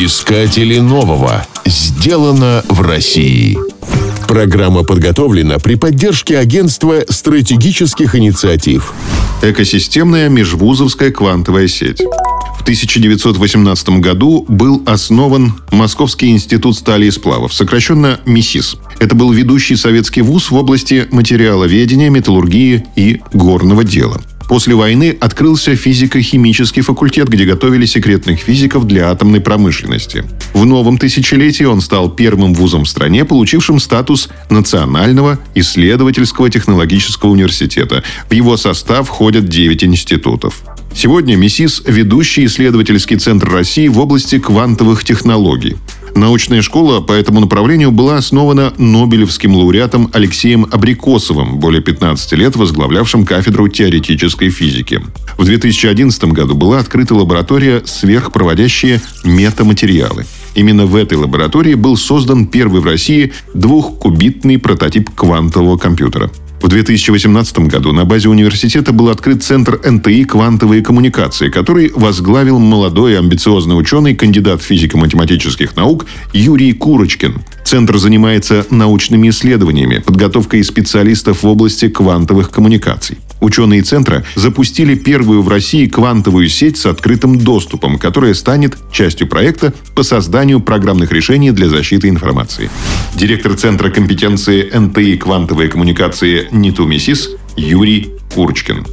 Искатели нового. Сделано в России. Программа подготовлена при поддержке Агентства стратегических инициатив. Экосистемная межвузовская квантовая сеть. В 1918 году был основан Московский институт стали и сплавов, сокращенно МИСИС. Это был ведущий советский вуз в области материаловедения, металлургии и горного дела. После войны открылся физико-химический факультет, где готовили секретных физиков для атомной промышленности. В новом тысячелетии он стал первым вузом в стране, получившим статус Национального исследовательского технологического университета. В его состав входят 9 институтов. Сегодня МИСИС – ведущий исследовательский центр России в области квантовых технологий. Научная школа по этому направлению была основана Нобелевским лауреатом Алексеем Абрикосовым, более 15 лет возглавлявшим кафедру теоретической физики. В 2011 году была открыта лаборатория «Сверхпроводящие метаматериалы». Именно в этой лаборатории был создан первый в России двухкубитный прототип квантового компьютера – в 2018 году на базе университета был открыт Центр НТИ «Квантовые коммуникации», который возглавил молодой амбициозный ученый, кандидат физико-математических наук Юрий Курочкин. Центр занимается научными исследованиями, подготовкой специалистов в области квантовых коммуникаций. Ученые Центра запустили первую в России квантовую сеть с открытым доступом, которая станет частью проекта по созданию программных решений для защиты информации. Директор Центра компетенции НТИ «Квантовые коммуникации» НИТУ-МИСИС Юрий Курочкин.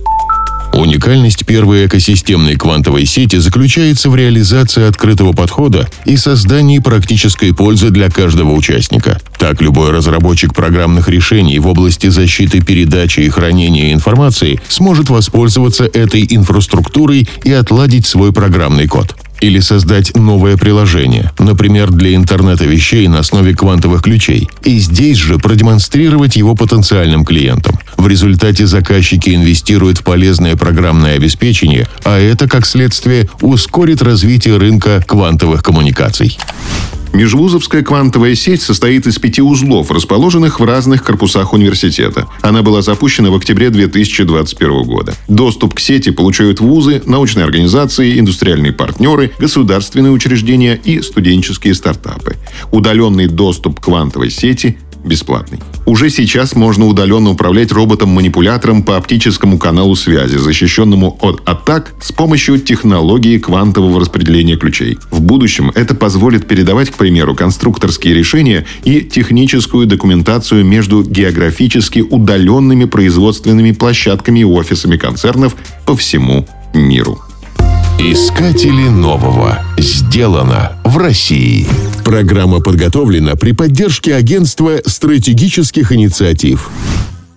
Уникальность первой экосистемной квантовой сети заключается в реализации открытого подхода и создании практической пользы для каждого участника. Так, любой разработчик программных решений в области защиты передачи и хранения информации сможет воспользоваться этой инфраструктурой и отладить свой программный код или создать новое приложение, например, для интернета вещей на основе квантовых ключей, и здесь же продемонстрировать его потенциальным клиентам. В результате заказчики инвестируют в полезное программное обеспечение, а это, как следствие, ускорит развитие рынка квантовых коммуникаций. Межвузовская квантовая сеть состоит из пяти узлов, расположенных в разных корпусах университета. Она была запущена в октябре 2021 года. Доступ к сети получают вузы, научные организации, индустриальные партнеры, государственные учреждения и студенческие стартапы. Удаленный доступ к квантовой сети бесплатный. Уже сейчас можно удаленно управлять роботом-манипулятором по оптическому каналу связи, защищенному от атак с помощью технологии квантового распределения ключей. В будущем это позволит передавать, к примеру, конструкторские решения и техническую документацию между географически удаленными производственными площадками и офисами концернов по всему миру. Искатели нового. Сделано в России. Программа подготовлена при поддержке Агентства стратегических инициатив.